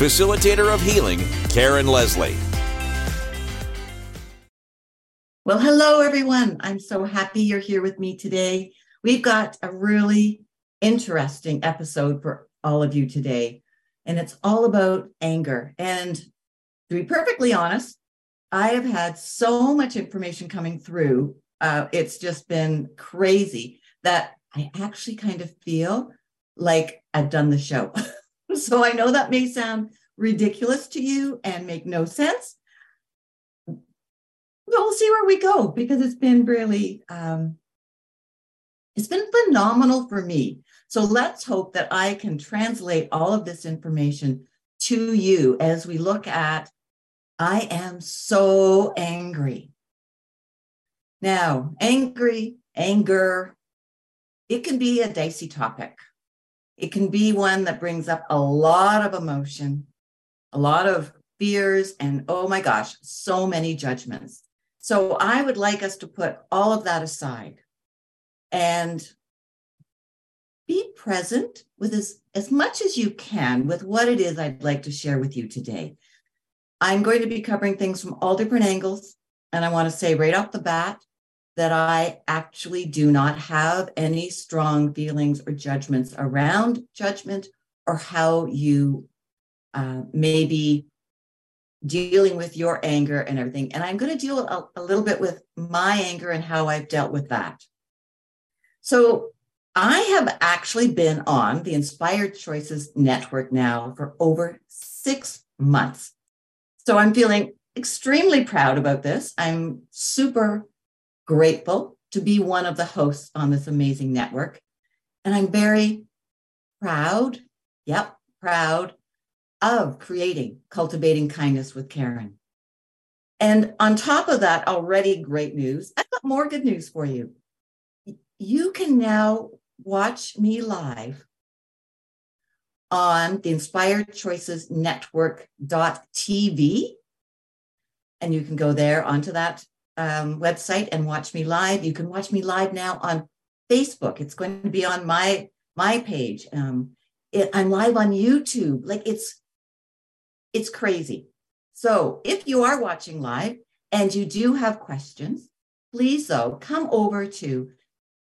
facilitator of healing, Karen Leslie. Well, hello, everyone. I'm so happy you're here with me today. We've got a really interesting episode for all of you today, and it's all about anger. And to be perfectly honest, I have had so much information coming through. Uh, it's just been crazy that I actually kind of feel like I've done the show. so I know that may sound ridiculous to you and make no sense. But we'll see where we go because it's been really, um, it's been phenomenal for me. So let's hope that I can translate all of this information to you as we look at I am so angry. Now, angry, anger, it can be a dicey topic. It can be one that brings up a lot of emotion, a lot of fears, and oh my gosh, so many judgments. So I would like us to put all of that aside and be present with as, as much as you can with what it is I'd like to share with you today. I'm going to be covering things from all different angles. And I want to say right off the bat that I actually do not have any strong feelings or judgments around judgment or how you uh, may be dealing with your anger and everything. And I'm going to deal a, a little bit with my anger and how I've dealt with that. So I have actually been on the Inspired Choices Network now for over six months. So I'm feeling extremely proud about this. I'm super grateful to be one of the hosts on this amazing network. And I'm very proud, yep, proud of creating Cultivating Kindness with Karen. And on top of that, already great news. I've got more good news for you. You can now watch me live on the Inspired Choices Network.tv. And you can go there onto that um, website and watch me live. You can watch me live now on Facebook. It's going to be on my my page. Um, it, I'm live on YouTube. Like it's it's crazy. So if you are watching live and you do have questions, please though come over to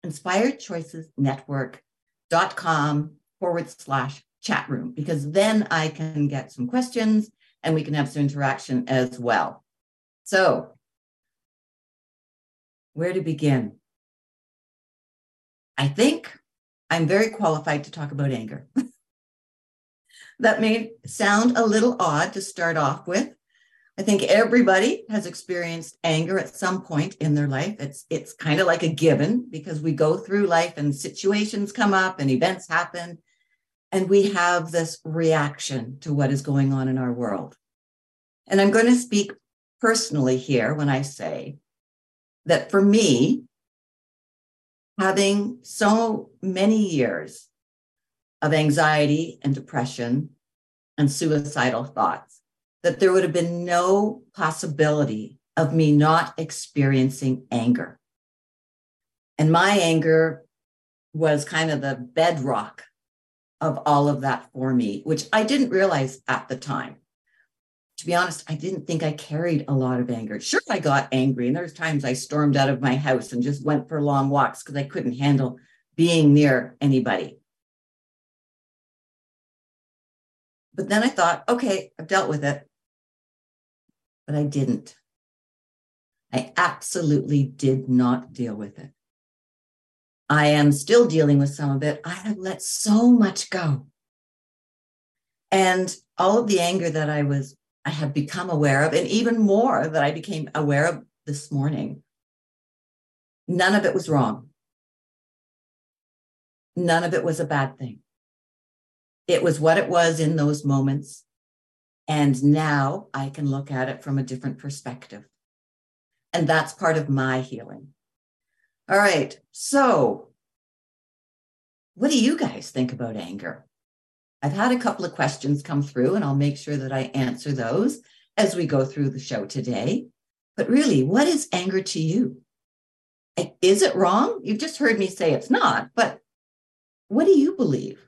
inspiredchoicesnetwork.com forward slash chat room because then I can get some questions and we can have some interaction as well. So where to begin? I think I'm very qualified to talk about anger. that may sound a little odd to start off with. I think everybody has experienced anger at some point in their life. It's it's kind of like a given because we go through life and situations come up and events happen and we have this reaction to what is going on in our world. And I'm going to speak personally here when I say that for me, having so many years of anxiety and depression and suicidal thoughts, that there would have been no possibility of me not experiencing anger. And my anger was kind of the bedrock of all of that for me, which I didn't realize at the time to be honest, I didn't think I carried a lot of anger. Sure, I got angry, and there's times I stormed out of my house and just went for long walks because I couldn't handle being near anybody. But then I thought, okay, I've dealt with it. But I didn't. I absolutely did not deal with it. I am still dealing with some of it. I have let so much go. And all of the anger that I was I have become aware of, and even more that I became aware of this morning. None of it was wrong. None of it was a bad thing. It was what it was in those moments. And now I can look at it from a different perspective. And that's part of my healing. All right. So, what do you guys think about anger? I've had a couple of questions come through, and I'll make sure that I answer those as we go through the show today. But really, what is anger to you? Is it wrong? You've just heard me say it's not, but what do you believe?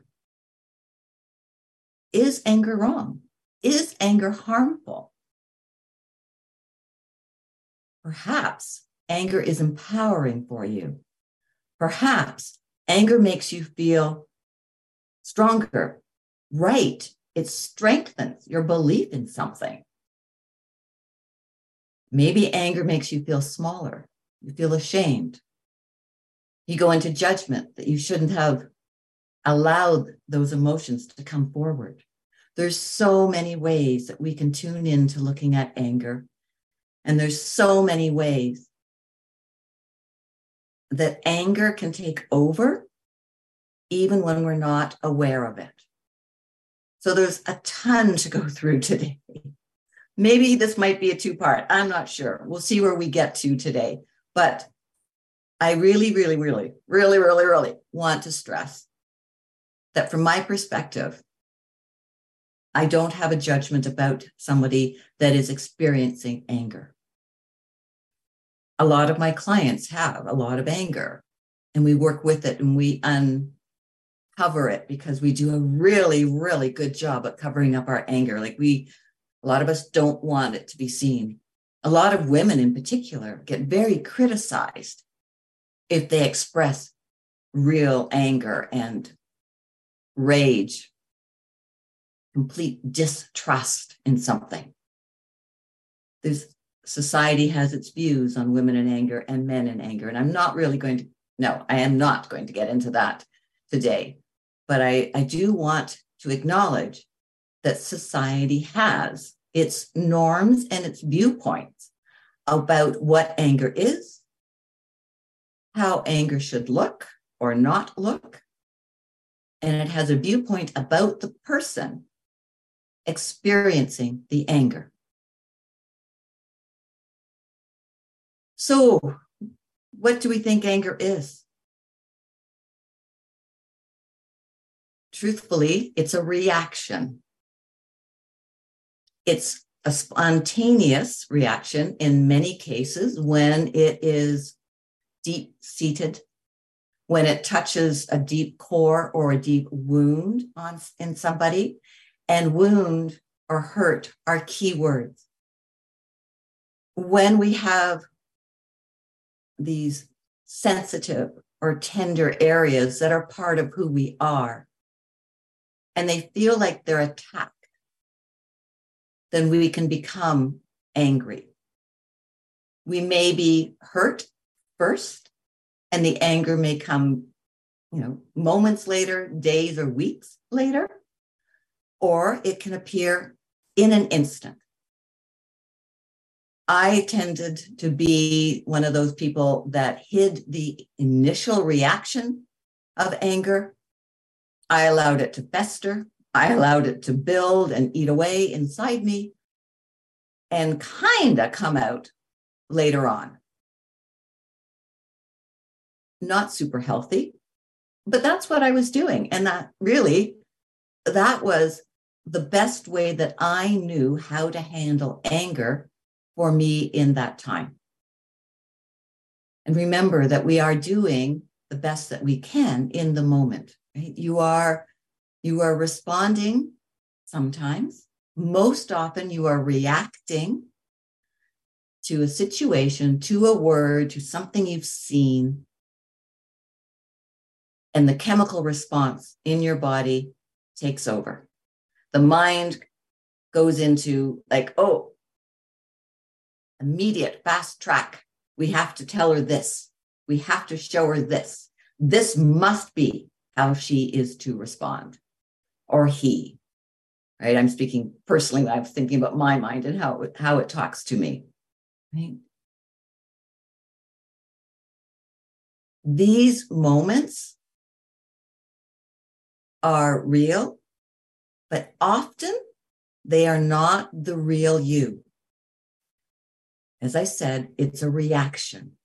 Is anger wrong? Is anger harmful? Perhaps anger is empowering for you. Perhaps anger makes you feel stronger, right. It strengthens your belief in something. Maybe anger makes you feel smaller. You feel ashamed. You go into judgment that you shouldn't have allowed those emotions to come forward. There's so many ways that we can tune in to looking at anger. And there's so many ways that anger can take over even when we're not aware of it. So there's a ton to go through today. Maybe this might be a two part. I'm not sure. We'll see where we get to today. But I really, really, really, really, really, really want to stress that from my perspective, I don't have a judgment about somebody that is experiencing anger. A lot of my clients have a lot of anger, and we work with it and we uncover it because we do a really, really good job at covering up our anger. Like we, a lot of us don't want it to be seen. A lot of women in particular get very criticized if they express real anger and rage complete distrust in something. This society has its views on women in anger and men in anger. And I'm not really going to, no, I am not going to get into that today. But I, I do want to acknowledge that society has its norms and its viewpoints about what anger is, how anger should look or not look. And it has a viewpoint about the person experiencing the anger. So, what do we think anger is? Truthfully, it's a reaction. It's a spontaneous reaction in many cases when it is deep seated, when it touches a deep core or a deep wound on, in somebody, and wound or hurt are key words. When we have these sensitive or tender areas that are part of who we are, and they feel like they're attacked, then we can become angry. We may be hurt first, and the anger may come, you know, moments later, days or weeks later or it can appear in an instant. I tended to be one of those people that hid the initial reaction of anger. I allowed it to fester. I allowed it to build and eat away inside me and kind of come out later on. Not super healthy, but that's what I was doing. And that really, that was the best way that I knew how to handle anger for me in that time. And remember that we are doing the best that we can in the moment. Right? You are you are responding sometimes. Most often you are reacting to a situation, to a word, to something you've seen. And the chemical response in your body takes over the mind goes into like, oh, immediate fast track. We have to tell her this. We have to show her this. This must be how she is to respond or he. Right? I'm speaking personally. I'm thinking about my mind and how it, how it talks to me. Right? These moments are real but often They are not the real you. As I said, it's a reaction.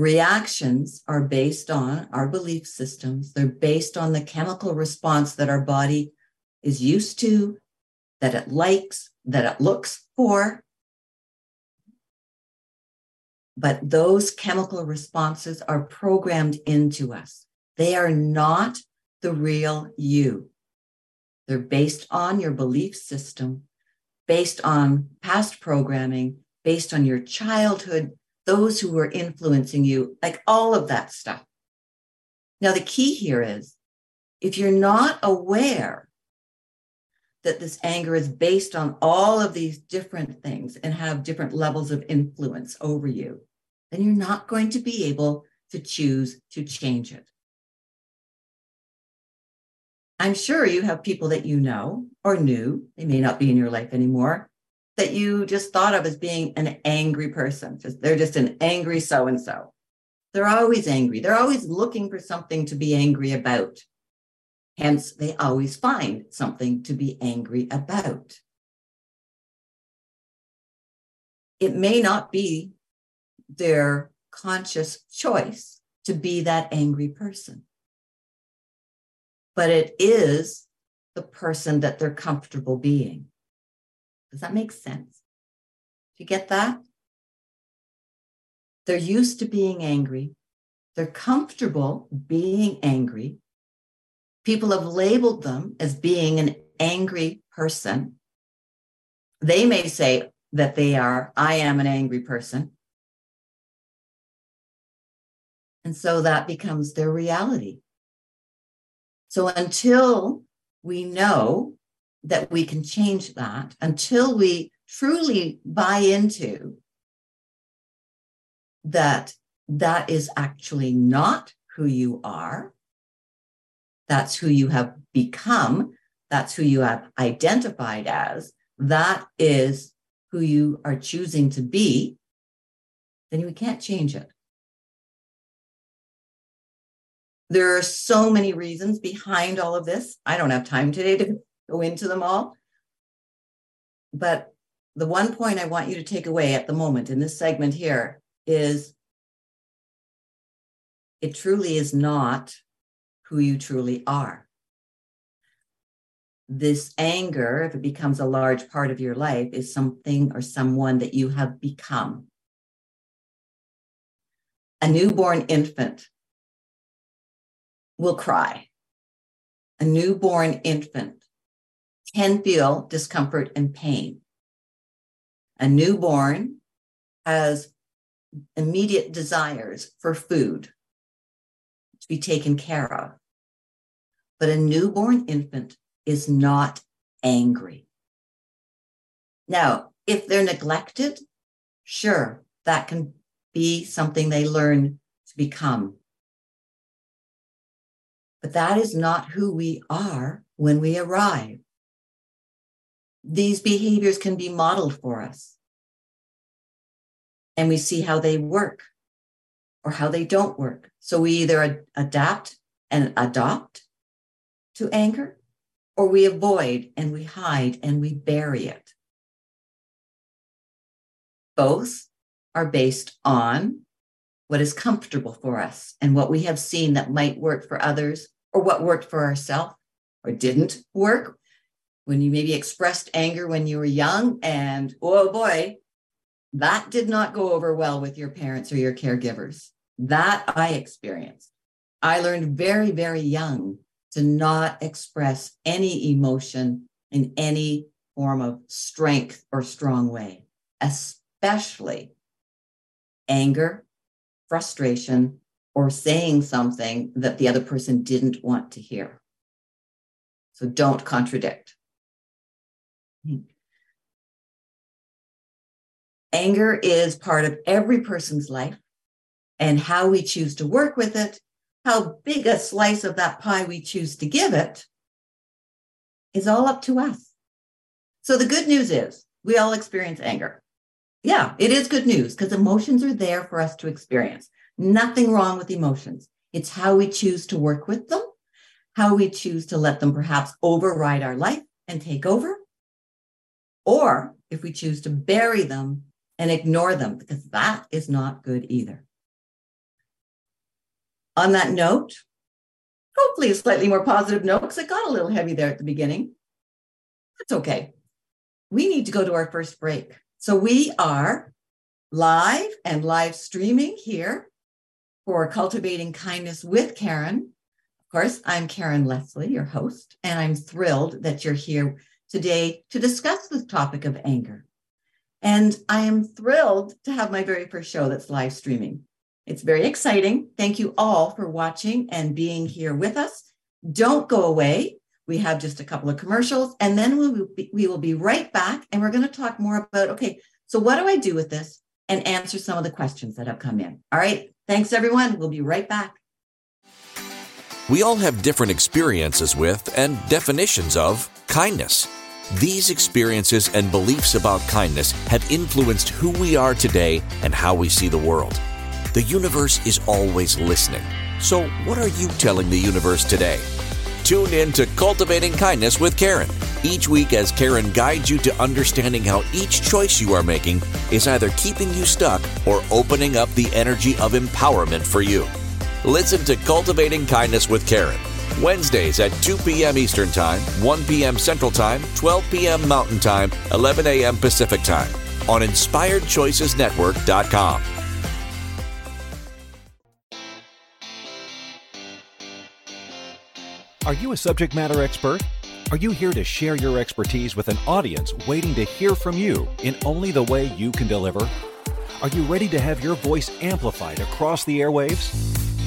Reactions are based on our belief systems. They're based on the chemical response that our body is used to, that it likes, that it looks for. But those chemical responses are programmed into us. They are not the real you. They're based on your belief system, based on past programming, based on your childhood, those who were influencing you, like all of that stuff. Now, the key here is if you're not aware that this anger is based on all of these different things and have different levels of influence over you, then you're not going to be able to choose to change it. I'm sure you have people that you know or knew, they may not be in your life anymore, that you just thought of as being an angry person. They're just an angry so and so. They're always angry. They're always looking for something to be angry about. Hence, they always find something to be angry about. It may not be their conscious choice to be that angry person but it is the person that they're comfortable being. Does that make sense? Do you get that? They're used to being angry. They're comfortable being angry. People have labeled them as being an angry person. They may say that they are, I am an angry person. And so that becomes their reality. So until we know that we can change that, until we truly buy into that that is actually not who you are, that's who you have become, that's who you have identified as, that is who you are choosing to be, then we can't change it. There are so many reasons behind all of this. I don't have time today to go into them all. But the one point I want you to take away at the moment in this segment here is it truly is not who you truly are. This anger, if it becomes a large part of your life, is something or someone that you have become. A newborn infant will cry. A newborn infant can feel discomfort and pain. A newborn has immediate desires for food to be taken care of. But a newborn infant is not angry. Now, if they're neglected, sure, that can be something they learn to become. But that is not who we are when we arrive. These behaviors can be modeled for us. And we see how they work or how they don't work. So we either adapt and adopt to anger, or we avoid and we hide and we bury it. Both are based on what is comfortable for us and what we have seen that might work for others or what worked for ourselves or didn't work when you maybe expressed anger when you were young and oh boy that did not go over well with your parents or your caregivers that i experienced i learned very very young to not express any emotion in any form of strength or strong way especially anger frustration, or saying something that the other person didn't want to hear. So don't contradict. Anger is part of every person's life, and how we choose to work with it, how big a slice of that pie we choose to give it, is all up to us. So the good news is we all experience anger yeah, it is good news because emotions are there for us to experience. Nothing wrong with emotions. It's how we choose to work with them, how we choose to let them perhaps override our life and take over, or if we choose to bury them and ignore them, because that is not good either. On that note, hopefully a slightly more positive note, because it got a little heavy there at the beginning. That's okay. We need to go to our first break. So we are live and live streaming here for Cultivating Kindness with Karen. Of course, I'm Karen Leslie, your host, and I'm thrilled that you're here today to discuss the topic of anger. And I am thrilled to have my very first show that's live streaming. It's very exciting. Thank you all for watching and being here with us. Don't go away. We have just a couple of commercials and then we will be, we will be right back and we're going to talk more about okay, so what do I do with this and answer some of the questions that have come in. All right. Thanks, everyone. We'll be right back. We all have different experiences with and definitions of kindness. These experiences and beliefs about kindness have influenced who we are today and how we see the world. The universe is always listening. So, what are you telling the universe today? Tune in to Cultivating Kindness with Karen each week as Karen guides you to understanding how each choice you are making is either keeping you stuck or opening up the energy of empowerment for you. Listen to Cultivating Kindness with Karen. Wednesdays at 2 p.m. Eastern Time, 1 p.m. Central Time, 12 p.m. Mountain Time, 11 a.m. Pacific Time on InspiredChoicesNetwork.com. Are you a subject matter expert? Are you here to share your expertise with an audience waiting to hear from you in only the way you can deliver? Are you ready to have your voice amplified across the airwaves?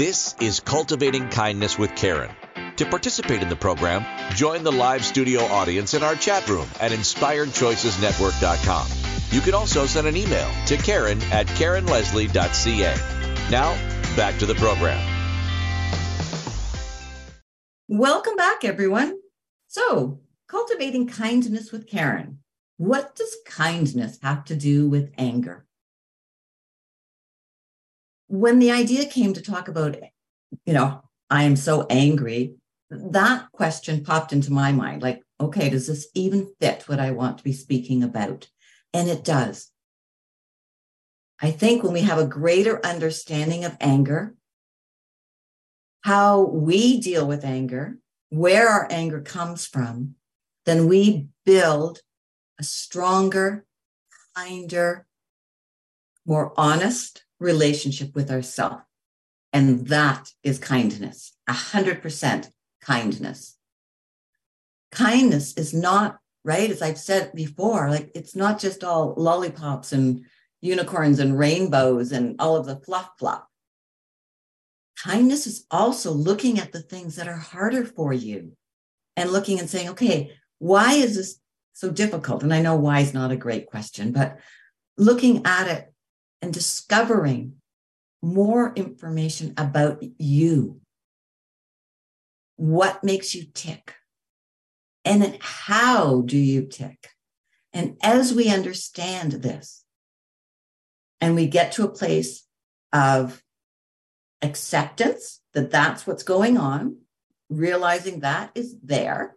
This is Cultivating Kindness with Karen. To participate in the program, join the live studio audience in our chat room at inspiredchoicesnetwork.com. You can also send an email to Karen at KarenLeslie.ca. Now, back to the program. Welcome back, everyone. So, cultivating kindness with Karen. What does kindness have to do with anger? When the idea came to talk about, you know, I am so angry, that question popped into my mind like, okay, does this even fit what I want to be speaking about? And it does. I think when we have a greater understanding of anger, how we deal with anger, where our anger comes from, then we build a stronger, kinder, more honest relationship with ourselves. And that is kindness, a hundred percent kindness. Kindness is not, right? As I've said before, like it's not just all lollipops and unicorns and rainbows and all of the fluff fluff. Kindness is also looking at the things that are harder for you and looking and saying, okay, why is this so difficult? And I know why is not a great question, but looking at it and discovering more information about you. What makes you tick? And then how do you tick? And as we understand this, and we get to a place of acceptance that that's what's going on, realizing that is there.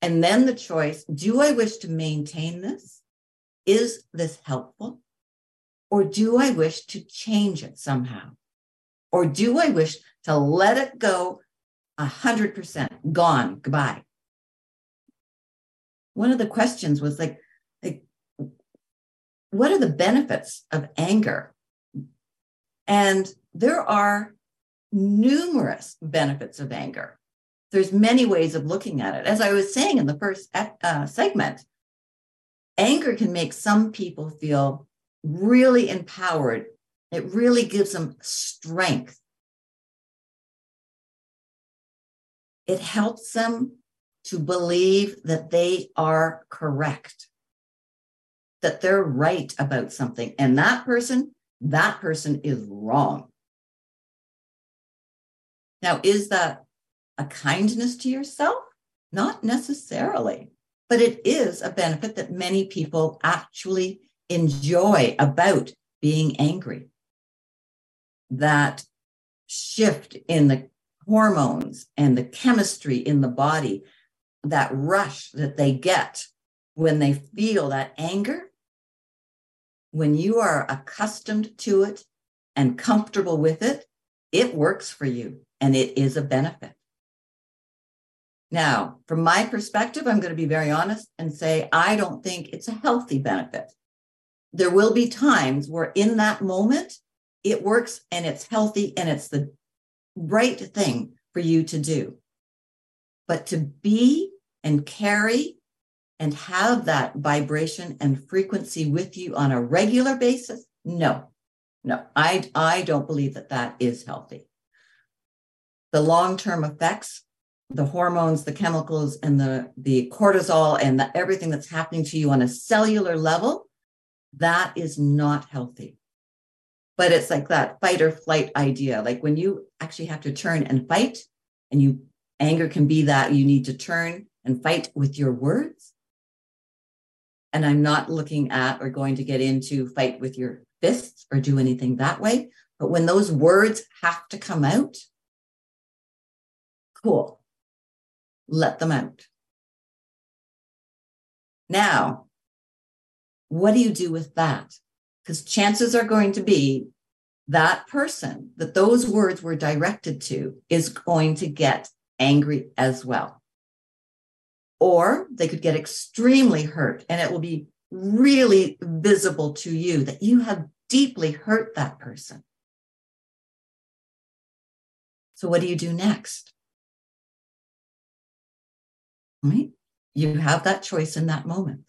And then the choice do I wish to maintain this? Is this helpful? Or do I wish to change it somehow? Or do I wish to let it go 100% gone, goodbye? One of the questions was like, like what are the benefits of anger? And there are numerous benefits of anger. There's many ways of looking at it. As I was saying in the first uh, segment, anger can make some people feel really empowered. It really gives them strength. It helps them to believe that they are correct, that they're right about something. And that person, that person is wrong. Now, is that a kindness to yourself? Not necessarily, but it is a benefit that many people actually enjoy about being angry. That shift in the hormones and the chemistry in the body, that rush that they get when they feel that anger, when you are accustomed to it and comfortable with it, it works for you and it is a benefit. Now, from my perspective, I'm going to be very honest and say I don't think it's a healthy benefit. There will be times where in that moment, it works and it's healthy and it's the right thing for you to do. But to be and carry and have that vibration and frequency with you on a regular basis, no, no, I, I don't believe that that is healthy. The long term effects, the hormones, the chemicals, and the, the cortisol, and the, everything that's happening to you on a cellular level, that is not healthy but it's like that fight or flight idea. Like when you actually have to turn and fight, and you anger can be that you need to turn and fight with your words. And I'm not looking at or going to get into fight with your fists or do anything that way. But when those words have to come out, cool. Let them out. Now, what do you do with that? because chances are going to be that person that those words were directed to is going to get angry as well. Or they could get extremely hurt, and it will be really visible to you that you have deeply hurt that person. So, what do you do next? Right? You have that choice in that moment.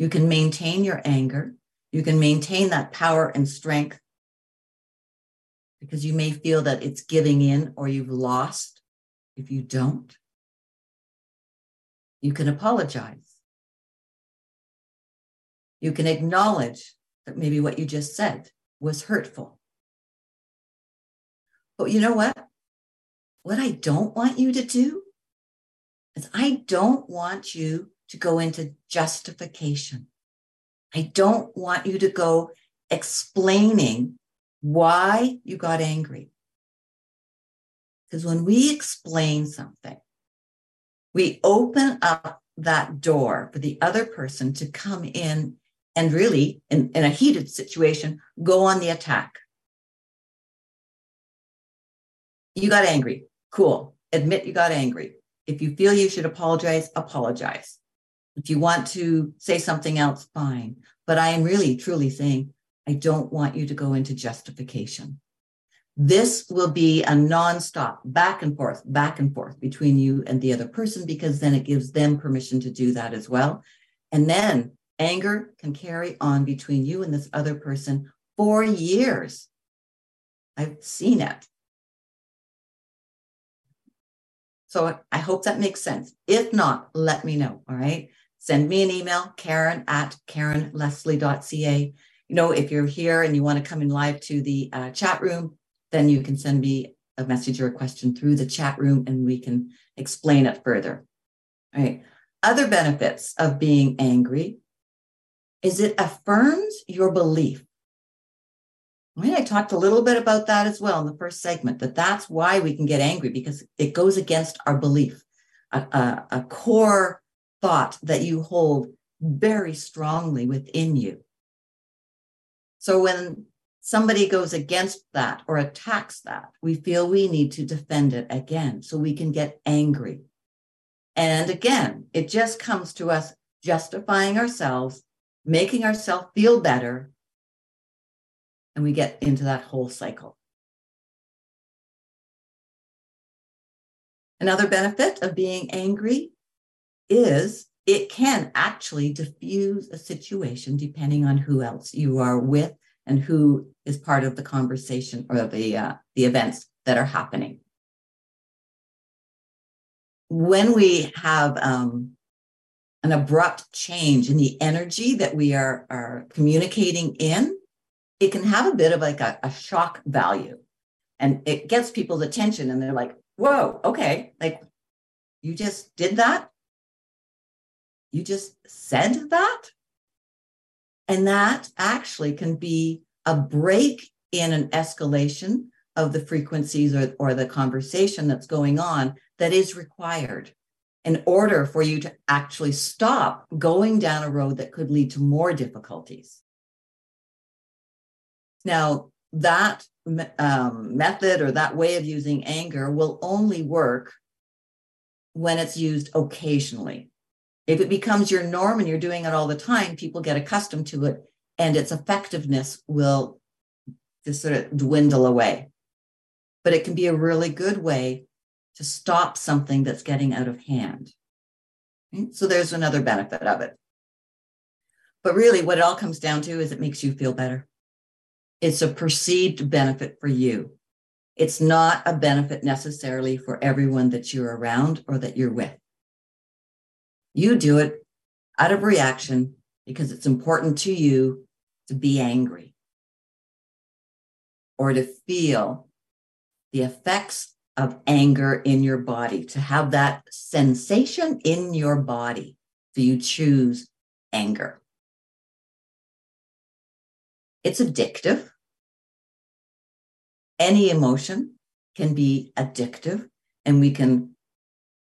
You can maintain your anger you can maintain that power and strength because you may feel that it's giving in or you've lost if you don't. You can apologize. You can acknowledge that maybe what you just said was hurtful. But you know what? What I don't want you to do is I don't want you to go into justification. I don't want you to go explaining why you got angry. Because when we explain something, we open up that door for the other person to come in and really, in, in a heated situation, go on the attack. You got angry. Cool. Admit you got angry. If you feel you should apologize, apologize. If you want to say something else, fine. But I am really, truly saying, I don't want you to go into justification. This will be a nonstop back and forth, back and forth between you and the other person, because then it gives them permission to do that as well. And then anger can carry on between you and this other person for years. I've seen it. So I hope that makes sense. If not, let me know. All right send me an email, Karen at KarenLeslie.ca. You know, if you're here and you want to come in live to the uh, chat room, then you can send me a message or a question through the chat room and we can explain it further. All right. Other benefits of being angry is it affirms your belief. Right? I talked a little bit about that as well in the first segment, that that's why we can get angry because it goes against our belief. A, a, a core thought that you hold very strongly within you. So when somebody goes against that or attacks that, we feel we need to defend it again so we can get angry. And again, it just comes to us justifying ourselves, making ourselves feel better, and we get into that whole cycle. Another benefit of being angry is it can actually diffuse a situation depending on who else you are with and who is part of the conversation or the uh, the events that are happening. when we have um, an abrupt change in the energy that we are, are communicating in, it can have a bit of like a, a shock value. And it gets people's attention and they're like, whoa, okay, like you just did that? You just said that? And that actually can be a break in an escalation of the frequencies or, or the conversation that's going on that is required in order for you to actually stop going down a road that could lead to more difficulties. Now, that um, method or that way of using anger will only work when it's used occasionally. If it becomes your norm and you're doing it all the time, people get accustomed to it and its effectiveness will just sort of dwindle away. But it can be a really good way to stop something that's getting out of hand. Hmm? So there's another benefit of it. But really, what it all comes down to is it makes you feel better. It's a perceived benefit for you. It's not a benefit necessarily for everyone that you're around or that you're with. You do it out of reaction because it's important to you to be angry or to feel the effects of anger in your body, to have that sensation in your body. So you choose anger. It's addictive. Any emotion can be addictive, and we can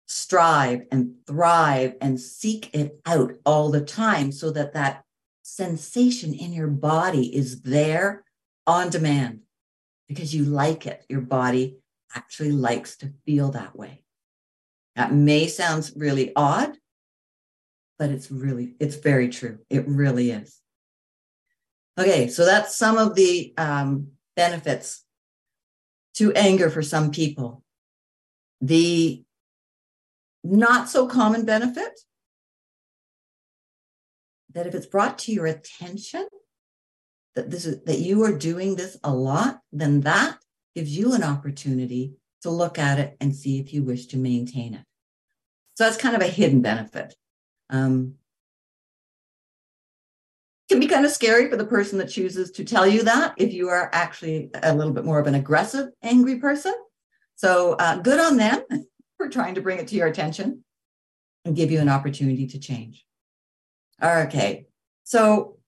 strive and thrive and seek it out all the time so that that sensation in your body is there on demand because you like it. Your body actually likes to feel that way. That may sound really odd, but it's really, it's very true. It really is. Okay, so that's some of the um, benefits to anger for some people. The not so common benefit that if it's brought to your attention that this is that you are doing this a lot, then that gives you an opportunity to look at it and see if you wish to maintain it. So that's kind of a hidden benefit. Um, can be kind of scary for the person that chooses to tell you that if you are actually a little bit more of an aggressive, angry person. So uh, good on them for trying to bring it to your attention and give you an opportunity to change. Okay, so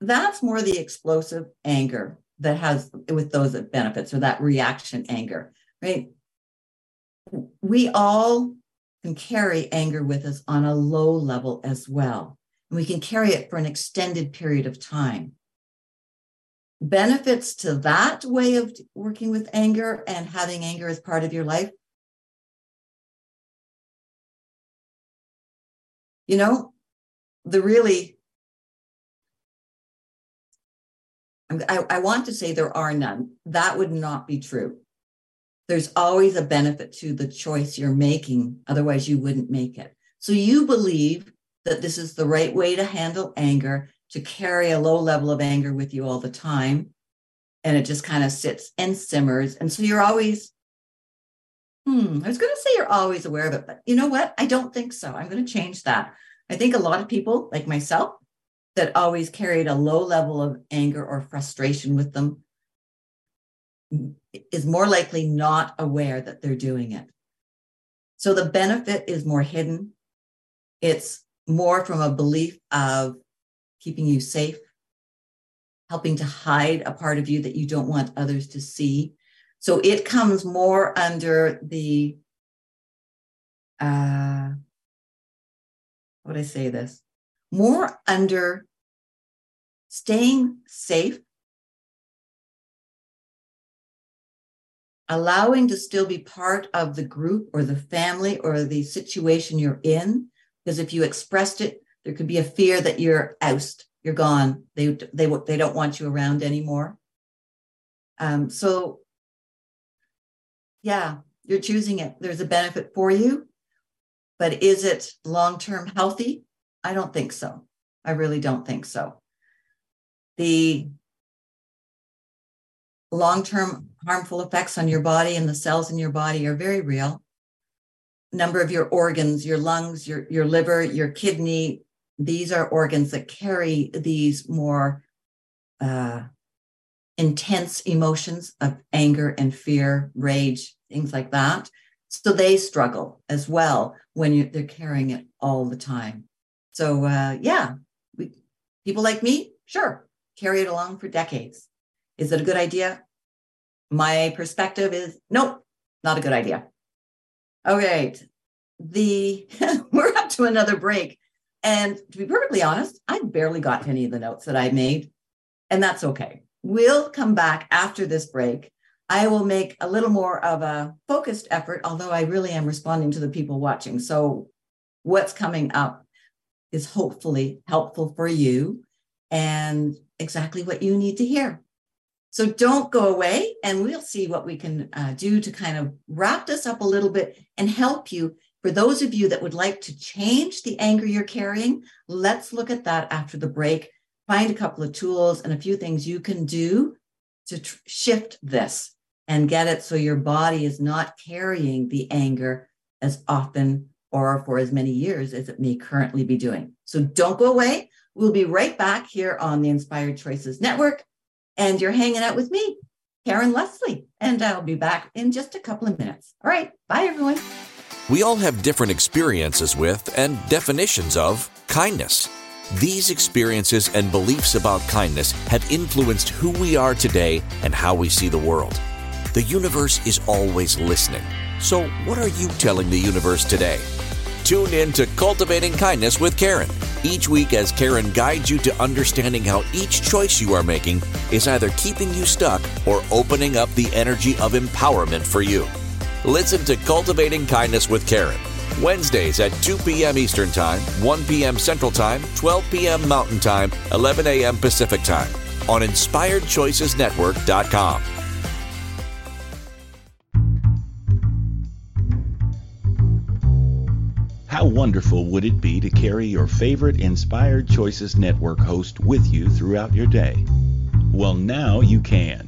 that's more the explosive anger that has with those that benefits or that reaction anger, right? We all can carry anger with us on a low level as well. And we can carry it for an extended period of time. Benefits to that way of working with anger and having anger as part of your life. You know, the really I, I want to say there are none. That would not be true. There's always a benefit to the choice you're making. Otherwise, you wouldn't make it. So you believe that this is the right way to handle anger, to carry a low level of anger with you all the time. And it just kind of sits and simmers. And so you're always, hmm, I was going to say you're always aware of it, but you know what? I don't think so. I'm going to change that. I think a lot of people, like myself, that always carried a low level of anger or frustration with them is more likely not aware that they're doing it. So the benefit is more hidden. It's more from a belief of keeping you safe, helping to hide a part of you that you don't want others to see. So it comes more under the, uh, how would I say this? More under staying safe, allowing to still be part of the group or the family or the situation you're in. Because if you expressed it, there could be a fear that you're oust, you're gone. They they they don't want you around anymore. Um, so, yeah, you're choosing it. There's a benefit for you, but is it long term healthy? I don't think so. I really don't think so the long term harmful effects on your body and the cells in your body are very real. number of your organs, your lungs, your, your liver, your kidney. These are organs that carry these more uh, intense emotions of anger and fear, rage, things like that. So they struggle as well when you, they're carrying it all the time. So uh, yeah, we, people like me, sure, carry it along for decades. Is it a good idea? My perspective is nope, not a good idea. All right. The we're up to another break. And to be perfectly honest, I barely got to any of the notes that I made. And that's okay. We'll come back after this break. I will make a little more of a focused effort, although I really am responding to the people watching. So, what's coming up is hopefully helpful for you and exactly what you need to hear. So don't go away, and we'll see what we can uh, do to kind of wrap this up a little bit and help you. For those of you that would like to change the anger you're carrying, let's look at that after the break. Find a couple of tools and a few things you can do to tr- shift this and get it so your body is not carrying the anger as often or for as many years as it may currently be doing. So don't go away. We'll be right back here on the Inspired Choices Network. And you're hanging out with me, Karen Leslie. And I'll be back in just a couple of minutes. All right. Bye, everyone. We all have different experiences with and definitions of kindness. These experiences and beliefs about kindness have influenced who we are today and how we see the world. The universe is always listening. So, what are you telling the universe today? Tune in to Cultivating Kindness with Karen each week as Karen guides you to understanding how each choice you are making is either keeping you stuck or opening up the energy of empowerment for you. Listen to Cultivating Kindness with Karen. Wednesdays at 2 p.m. Eastern Time, 1 p.m. Central Time, 12 p.m. Mountain Time, 11 a.m. Pacific Time on InspiredChoicesNetwork.com. How wonderful would it be to carry your favorite Inspired Choices Network host with you throughout your day? Well, now you can.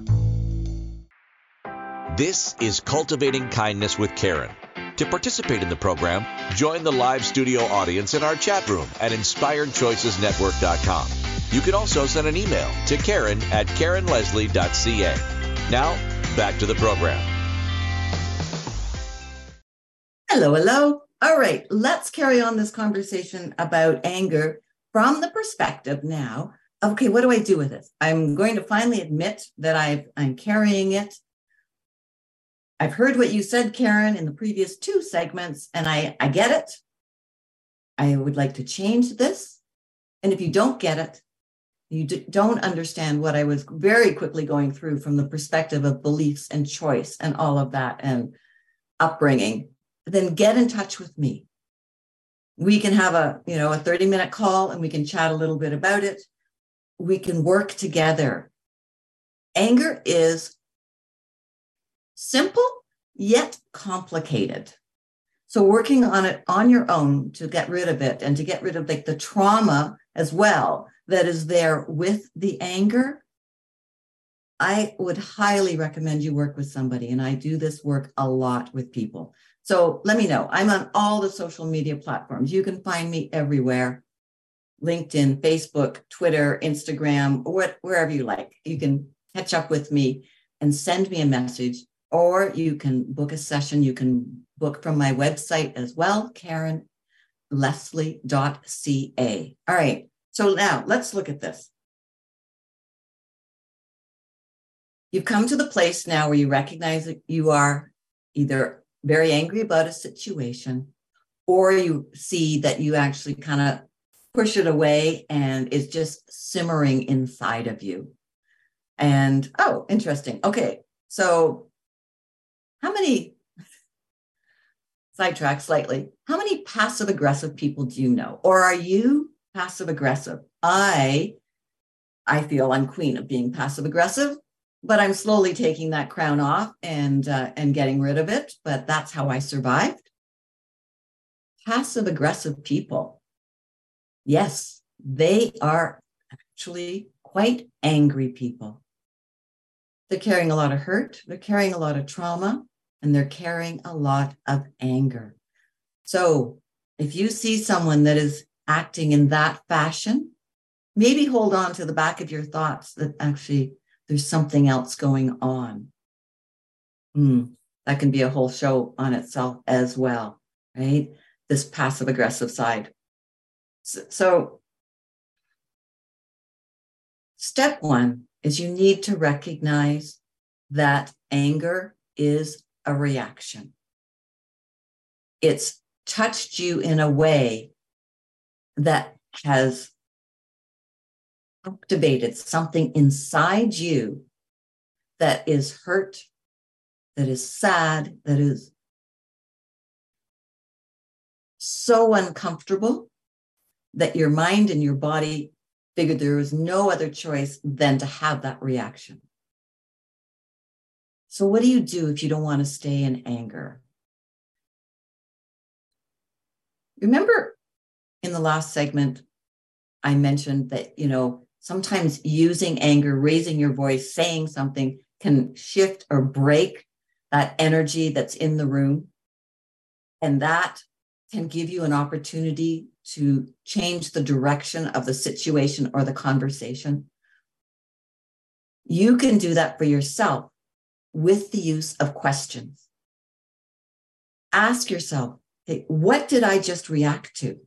This is Cultivating Kindness with Karen. To participate in the program, join the live studio audience in our chat room at inspiredchoicesnetwork.com. You can also send an email to Karen at KarenLeslie.ca. Now, back to the program. Hello, hello. All right, let's carry on this conversation about anger from the perspective now. Okay, what do I do with it? I'm going to finally admit that i am carrying it. I've heard what you said, Karen, in the previous two segments, and I, I get it. I would like to change this. And if you don't get it, you d- don't understand what I was very quickly going through from the perspective of beliefs and choice and all of that and upbringing, then get in touch with me. We can have a, you know, a 30 minute call and we can chat a little bit about it. We can work together. Anger is simple yet complicated. So working on it on your own to get rid of it and to get rid of like the trauma as well that is there with the anger, I would highly recommend you work with somebody. And I do this work a lot with people. So let me know. I'm on all the social media platforms. You can find me everywhere LinkedIn, Facebook, Twitter, Instagram, wherever you like. You can catch up with me and send me a message, or you can book a session. You can book from my website as well, karenleslie.ca. All right. So now let's look at this. You've come to the place now where you recognize that you are either very angry about a situation or you see that you actually kind of push it away and it's just simmering inside of you. And oh, interesting. Okay. So, how many sidetrack slightly. How many passive aggressive people do you know? Or are you passive aggressive? I I feel I'm queen of being passive aggressive, but I'm slowly taking that crown off and uh, and getting rid of it. But that's how I survived. Passive aggressive people, yes, they are actually quite angry people. They're carrying a lot of hurt. They're carrying a lot of trauma and they're carrying a lot of anger. So if you see someone that is acting in that fashion, maybe hold on to the back of your thoughts that actually there's something else going on. Mm, that can be a whole show on itself as well, right? This passive aggressive side. So, so, step one is you need to recognize that anger is a reaction. It's touched you in a way that has activated something inside you that is hurt, that is sad, that is so uncomfortable that your mind and your body figured there was no other choice than to have that reaction. So, what do you do if you don't want to stay in anger? Remember in the last segment, I mentioned that, you know, sometimes using anger, raising your voice, saying something can shift or break that energy that's in the room. And that can give you an opportunity to change the direction of the situation or the conversation. You can do that for yourself with the use of questions. Ask yourself, hey, what did I just react to?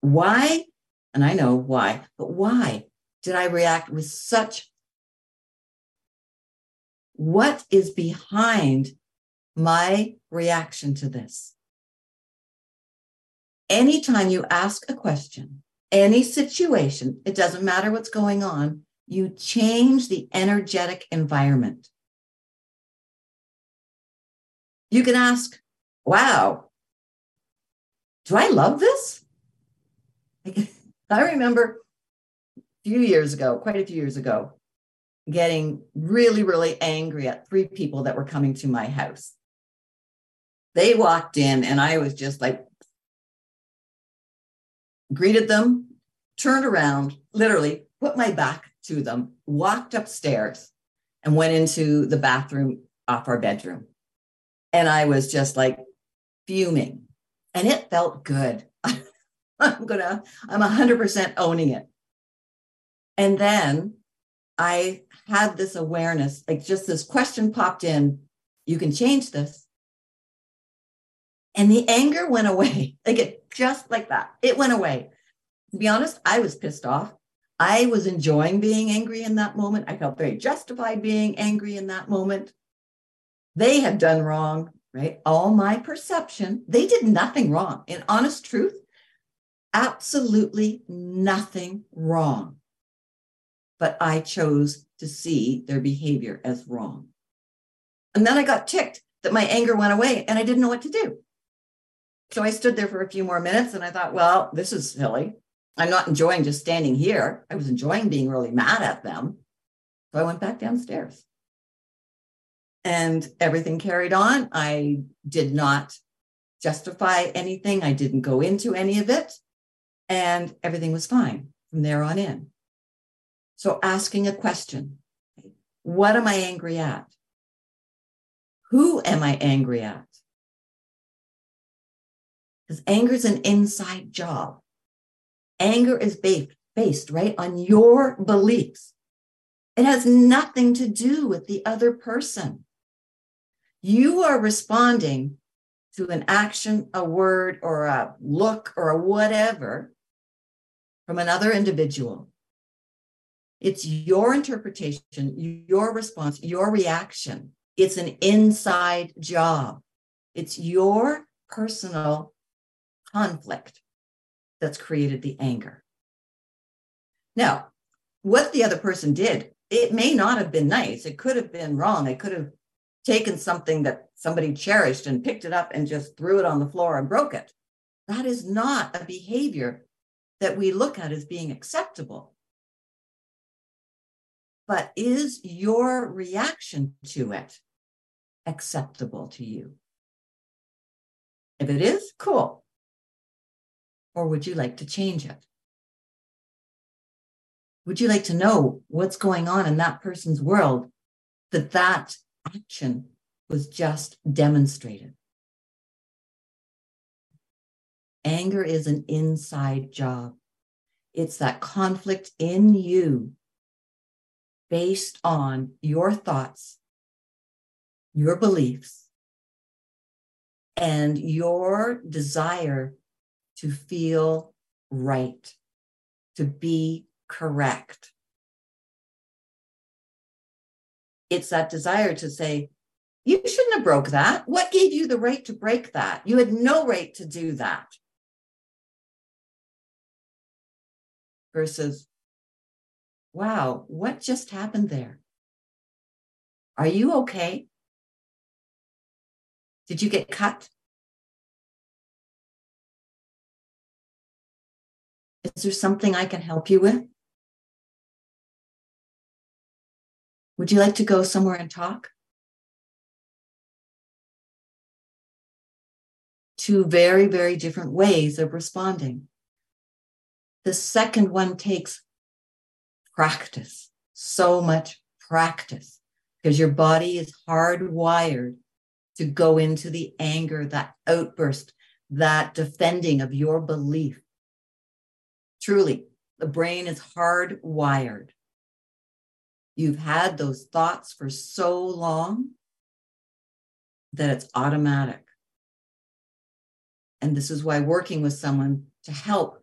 Why? And I know why, but why did I react with such? What is behind my reaction to this? Anytime you ask a question, any situation, it doesn't matter what's going on, you change the energetic environment. You can ask, wow, do I love this? I remember a few years ago, quite a few years ago, getting really, really angry at three people that were coming to my house. They walked in, and I was just like, greeted them, turned around, literally put my back to them, walked upstairs, and went into the bathroom off our bedroom. And I was just like fuming. And it felt good. I'm gonna, I'm 100% owning it. And then I had this awareness, like just this question popped in you can change this. And the anger went away, like it just like that. It went away. To be honest, I was pissed off. I was enjoying being angry in that moment. I felt very justified being angry in that moment they had done wrong, right? All my perception, they did nothing wrong. In honest truth, absolutely nothing wrong. But I chose to see their behavior as wrong. And then I got ticked that my anger went away and I didn't know what to do. So I stood there for a few more minutes and I thought, well, this is silly. I'm not enjoying just standing here. I was enjoying being really mad at them. So I went back downstairs and everything carried on. I did not justify anything, I didn't go into any of it, and everything was fine from there on in. So, asking a question What am I angry at? Who am I angry at? Because anger is an inside job. Anger is based, based right on your beliefs. It has nothing to do with the other person. You are responding to an action, a word, or a look, or a whatever from another individual. It's your interpretation, your response, your reaction. It's an inside job. It's your personal conflict that's created the anger. Now, what the other person did, it may not have been nice. It could have been wrong. It could have taken something that somebody cherished and picked it up and just threw it on the floor and broke it. That is not a behavior that we look at as being acceptable. But is your reaction to it acceptable to you? If it is, cool. Or would you like to change it? Would you like to know what's going on in that person's world that that action was just demonstrated? Anger is an inside job. It's that conflict in you based on your thoughts, your beliefs, and your desire to feel right, to be correct. It's that desire to say, you shouldn't have broke that. What gave you the right to break that? You had no right to do that. Versus, wow, what just happened there? Are you okay? Did you get cut? Is there something I can help you with? Would you like to go somewhere and talk? Two very, very different ways of responding. The second one takes practice, so much practice, because your body is hardwired to go into the anger, that outburst, that defending of your belief. Truly, the brain is hardwired You've had those thoughts for so long that it's automatic. And this is why working with someone to help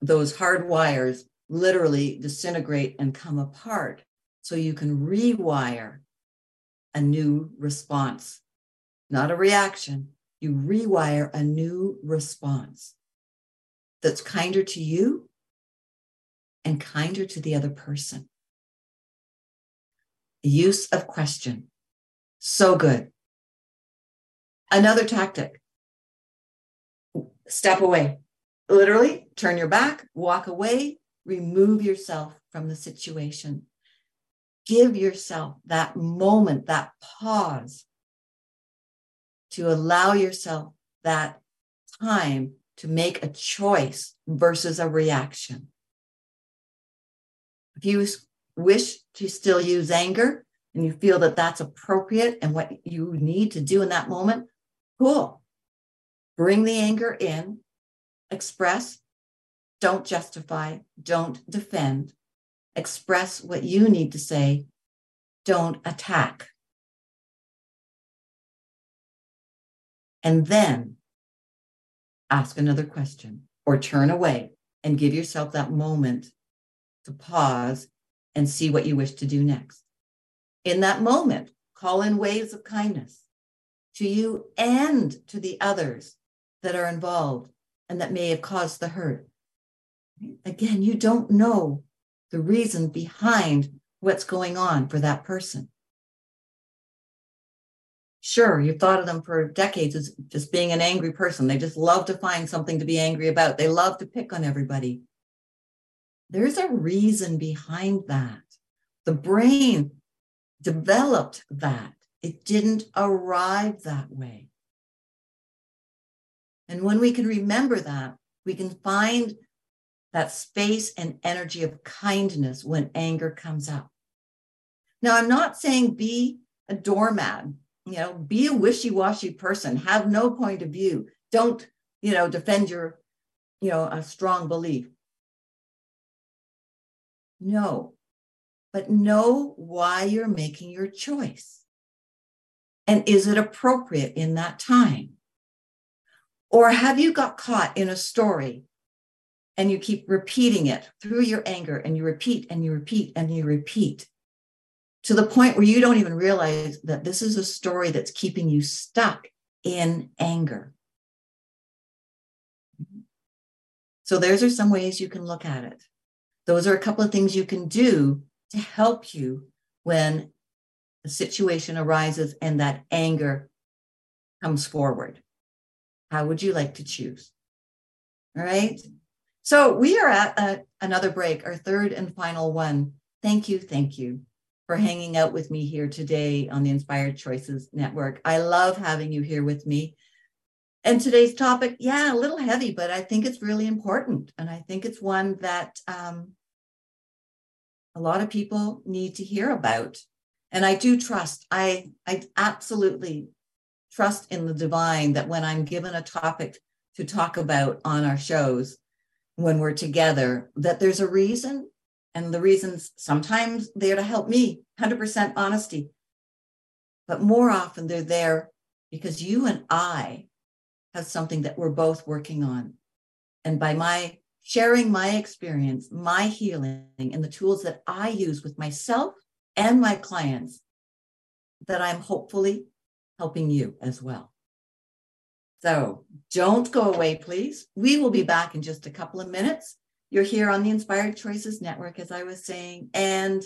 those hard wires literally disintegrate and come apart so you can rewire a new response, not a reaction. You rewire a new response that's kinder to you and kinder to the other person use of question. So good. Another tactic step away. Literally, turn your back, walk away, remove yourself from the situation. Give yourself that moment, that pause to allow yourself that time to make a choice versus a reaction. If you wish to still use anger and you feel that that's appropriate and what you need to do in that moment, cool. Bring the anger in, express, don't justify, don't defend, express what you need to say, don't attack. And then ask another question or turn away and give yourself that moment to pause and see what you wish to do next. In that moment, call in waves of kindness to you and to the others that are involved and that may have caused the hurt. Again, you don't know the reason behind what's going on for that person. Sure, you've thought of them for decades as just being an angry person. They just love to find something to be angry about. They love to pick on everybody. There's a reason behind that. The brain developed that, it didn't arrive that way. And when we can remember that, we can find that space and energy of kindness when anger comes up. Now, I'm not saying be a doormat, you know, be a wishy washy person, have no point of view. Don't, you know, defend your, you know, a strong belief. No, but know why you're making your choice. And is it appropriate in that time? Or have you got caught in a story and you keep repeating it through your anger and you repeat and you repeat and you repeat to the point where you don't even realize that this is a story that's keeping you stuck in anger? So, those are some ways you can look at it. Those are a couple of things you can do to help you when a situation arises and that anger comes forward. How would you like to choose? All right. So we are at another break, our third and final one. Thank you. Thank you for hanging out with me here today on the Inspired Choices Network. I love having you here with me. And today's topic, yeah, a little heavy, but I think it's really important. And I think it's one that um, a lot of people need to hear about. And I do trust, I, I absolutely trust in the divine that when I'm given a topic to talk about on our shows, when we're together, that there's a reason. And the reasons sometimes they're to help me, 100% honesty. But more often they're there because you and I have something that we're both working on. And by my sharing my experience, my healing, and the tools that I use with myself and my clients, that I'm hopefully helping you as well. So don't go away, please. We will be back in just a couple of minutes. You're here on the Inspired Choices Network, as I was saying, and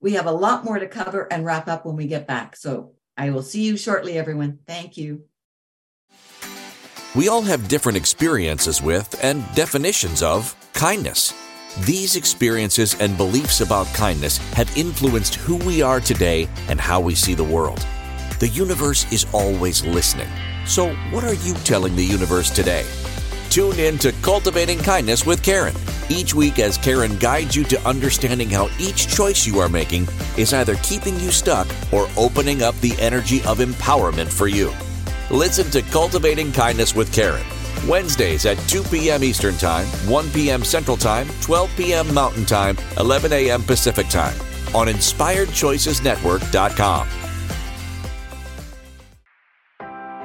we have a lot more to cover and wrap up when we get back. So I will see you shortly, everyone. Thank you. We all have different experiences with and definitions of kindness. These experiences and beliefs about kindness have influenced who we are today and how we see the world. The universe is always listening. So, what are you telling the universe today? Tune in to Cultivating Kindness with Karen each week as Karen guides you to understanding how each choice you are making is either keeping you stuck or opening up the energy of empowerment for you. Listen to Cultivating Kindness with Karen. Wednesdays at 2 p.m. Eastern Time, 1 p.m. Central Time, 12 p.m. Mountain Time, 11 a.m. Pacific Time on InspiredChoicesNetwork.com.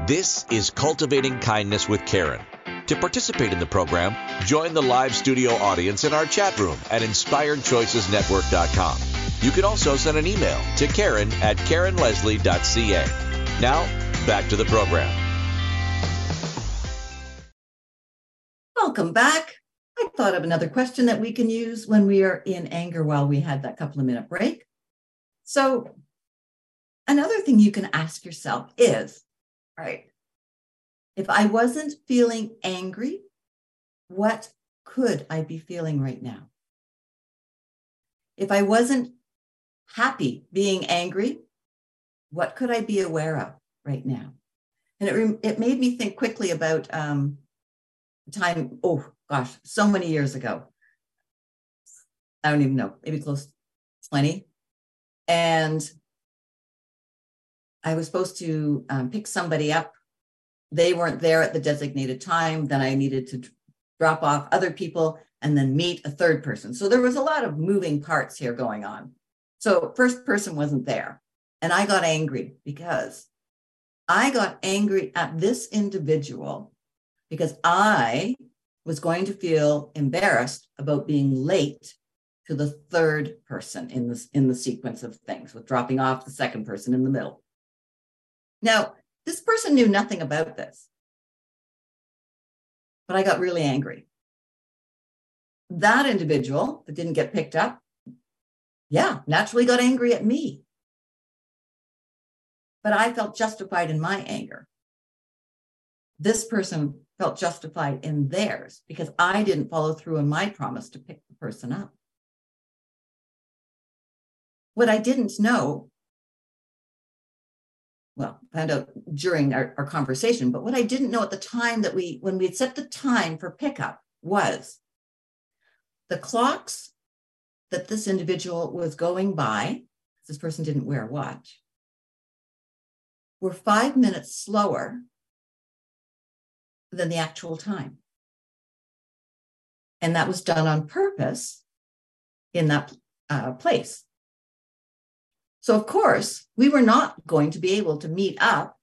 This is Cultivating Kindness with Karen. To participate in the program, join the live studio audience in our chat room at InspiredChoicesNetwork.com. You can also send an email to Karen at KarenLeslie.ca. Now, back to the program. Welcome back. I thought of another question that we can use when we are in anger while we had that couple of minute break. So, another thing you can ask yourself is right, if I wasn't feeling angry, what could I be feeling right now? If I wasn't happy being angry, what could I be aware of? Right now. And it, it made me think quickly about um, time, oh gosh, so many years ago. I don't even know, maybe close to 20. And I was supposed to um, pick somebody up. They weren't there at the designated time. Then I needed to drop off other people and then meet a third person. So there was a lot of moving parts here going on. So first person wasn't there. And I got angry because I got angry at this individual because I was going to feel embarrassed about being late to the third person in this in the sequence of things with dropping off the second person in the middle. Now, this person knew nothing about this. But I got really angry. That individual that didn't get picked up, yeah, naturally got angry at me but I felt justified in my anger. This person felt justified in theirs because I didn't follow through on my promise to pick the person up. What I didn't know, well, found out during our, our conversation, but what I didn't know at the time that we, when we had set the time for pickup, was the clocks that this individual was going by, this person didn't wear a watch, were five minutes slower than the actual time. And that was done on purpose in that uh, place. So, of course, we were not going to be able to meet up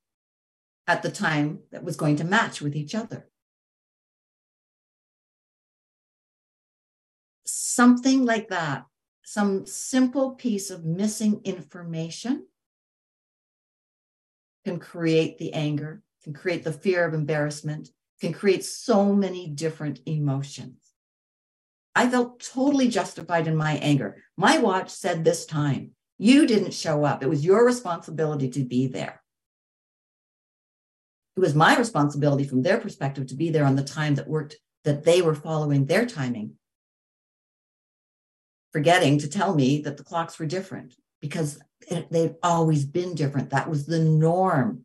at the time that was going to match with each other. Something like that, some simple piece of missing information can create the anger, can create the fear of embarrassment, can create so many different emotions. I felt totally justified in my anger. My watch said this time. You didn't show up. It was your responsibility to be there. It was my responsibility from their perspective to be there on the time that worked, that they were following their timing, forgetting to tell me that the clocks were different because they've always been different. That was the norm.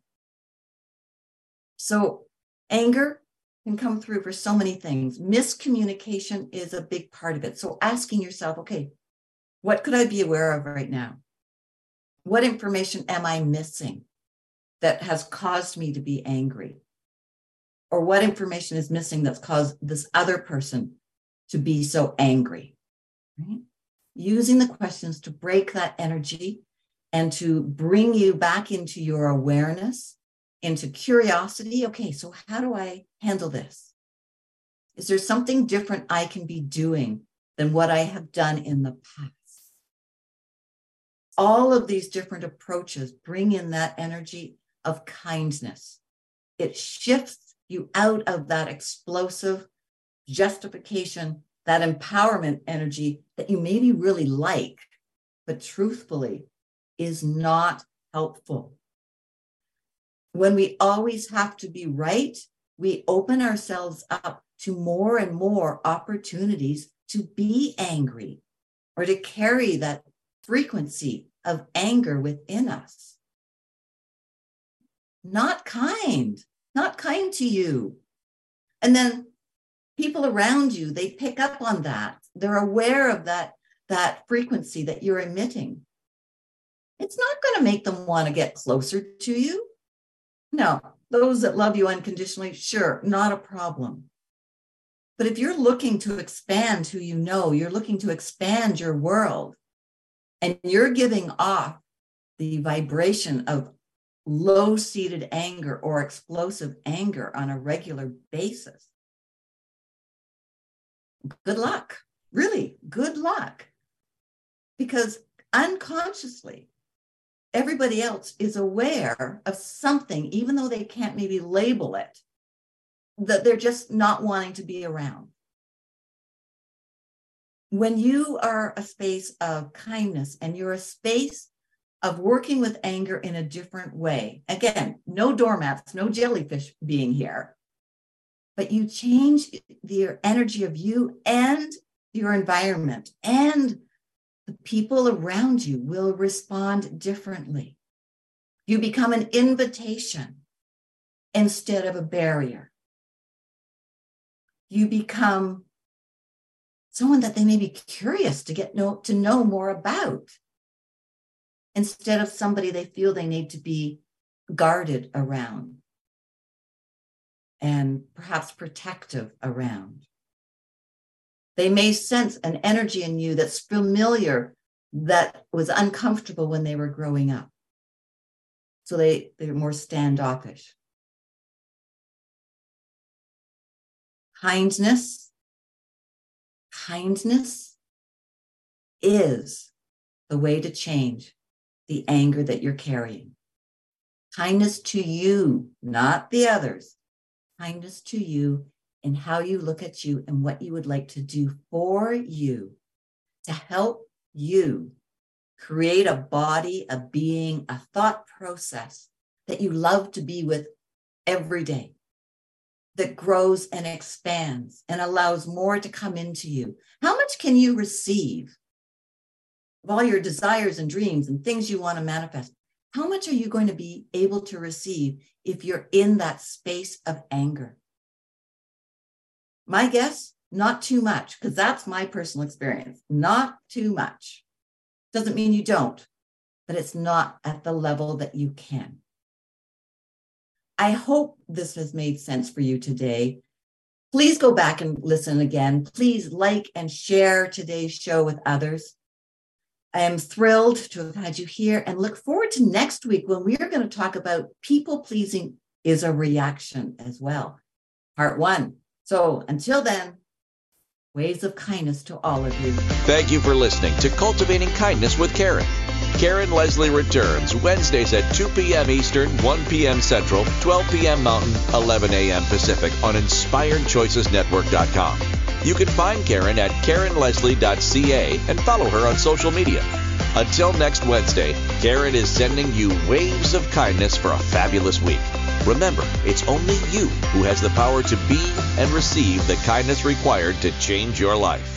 So, anger can come through for so many things. Miscommunication is a big part of it. So, asking yourself, okay, what could I be aware of right now? What information am I missing that has caused me to be angry? Or what information is missing that's caused this other person to be so angry? Right? Using the questions to break that energy and to bring you back into your awareness, into curiosity. Okay, so how do I handle this? Is there something different I can be doing than what I have done in the past? All of these different approaches bring in that energy of kindness. It shifts you out of that explosive justification, that empowerment energy that you maybe really like, but truthfully is not helpful. When we always have to be right, we open ourselves up to more and more opportunities to be angry or to carry that frequency of anger within us. Not kind, not kind to you. And then people around you, they pick up on that. They're aware of that, that frequency that you're emitting it's not going to make them want to get closer to you. No, those that love you unconditionally, sure, not a problem. But if you're looking to expand who you know, you're looking to expand your world, and you're giving off the vibration of low seated anger or explosive anger on a regular basis, good luck. Really, good luck. Because unconsciously, everybody else is aware of something, even though they can't maybe label it, that they're just not wanting to be around. When you are a space of kindness and you're a space of working with anger in a different way, again, no doormats, no jellyfish being here, but you change the energy of you and your environment and the people around you will respond differently. You become an invitation instead of a barrier. You become someone that they may be curious to get know, to know more about instead of somebody they feel they need to be guarded around and perhaps protective around. They may sense an energy in you that's familiar, that was uncomfortable when they were growing up. So they, they're more standoffish. Kindness, kindness is the way to change the anger that you're carrying. Kindness to you, not the others. Kindness to you and how you look at you and what you would like to do for you to help you create a body, a being, a thought process that you love to be with every day, that grows and expands and allows more to come into you. How much can you receive of all your desires and dreams and things you want to manifest? How much are you going to be able to receive if you're in that space of anger? My guess, not too much, because that's my personal experience. Not too much. Doesn't mean you don't, but it's not at the level that you can. I hope this has made sense for you today. Please go back and listen again. Please like and share today's show with others. I am thrilled to have had you here and look forward to next week when we are going to talk about people pleasing is a reaction as well. Part one so until then, ways of kindness to all of you. Thank you for listening to Cultivating Kindness with Karen. Karen Leslie returns Wednesdays at 2 p.m. Eastern, 1 p.m. Central, 12 p.m. Mountain, 11 a.m. Pacific on InspiredChoicesNetwork.com. You can find Karen at KarenLeslie.ca and follow her on social media. Until next Wednesday, Karen is sending you waves of kindness for a fabulous week. Remember, it's only you who has the power to be and receive the kindness required to change your life.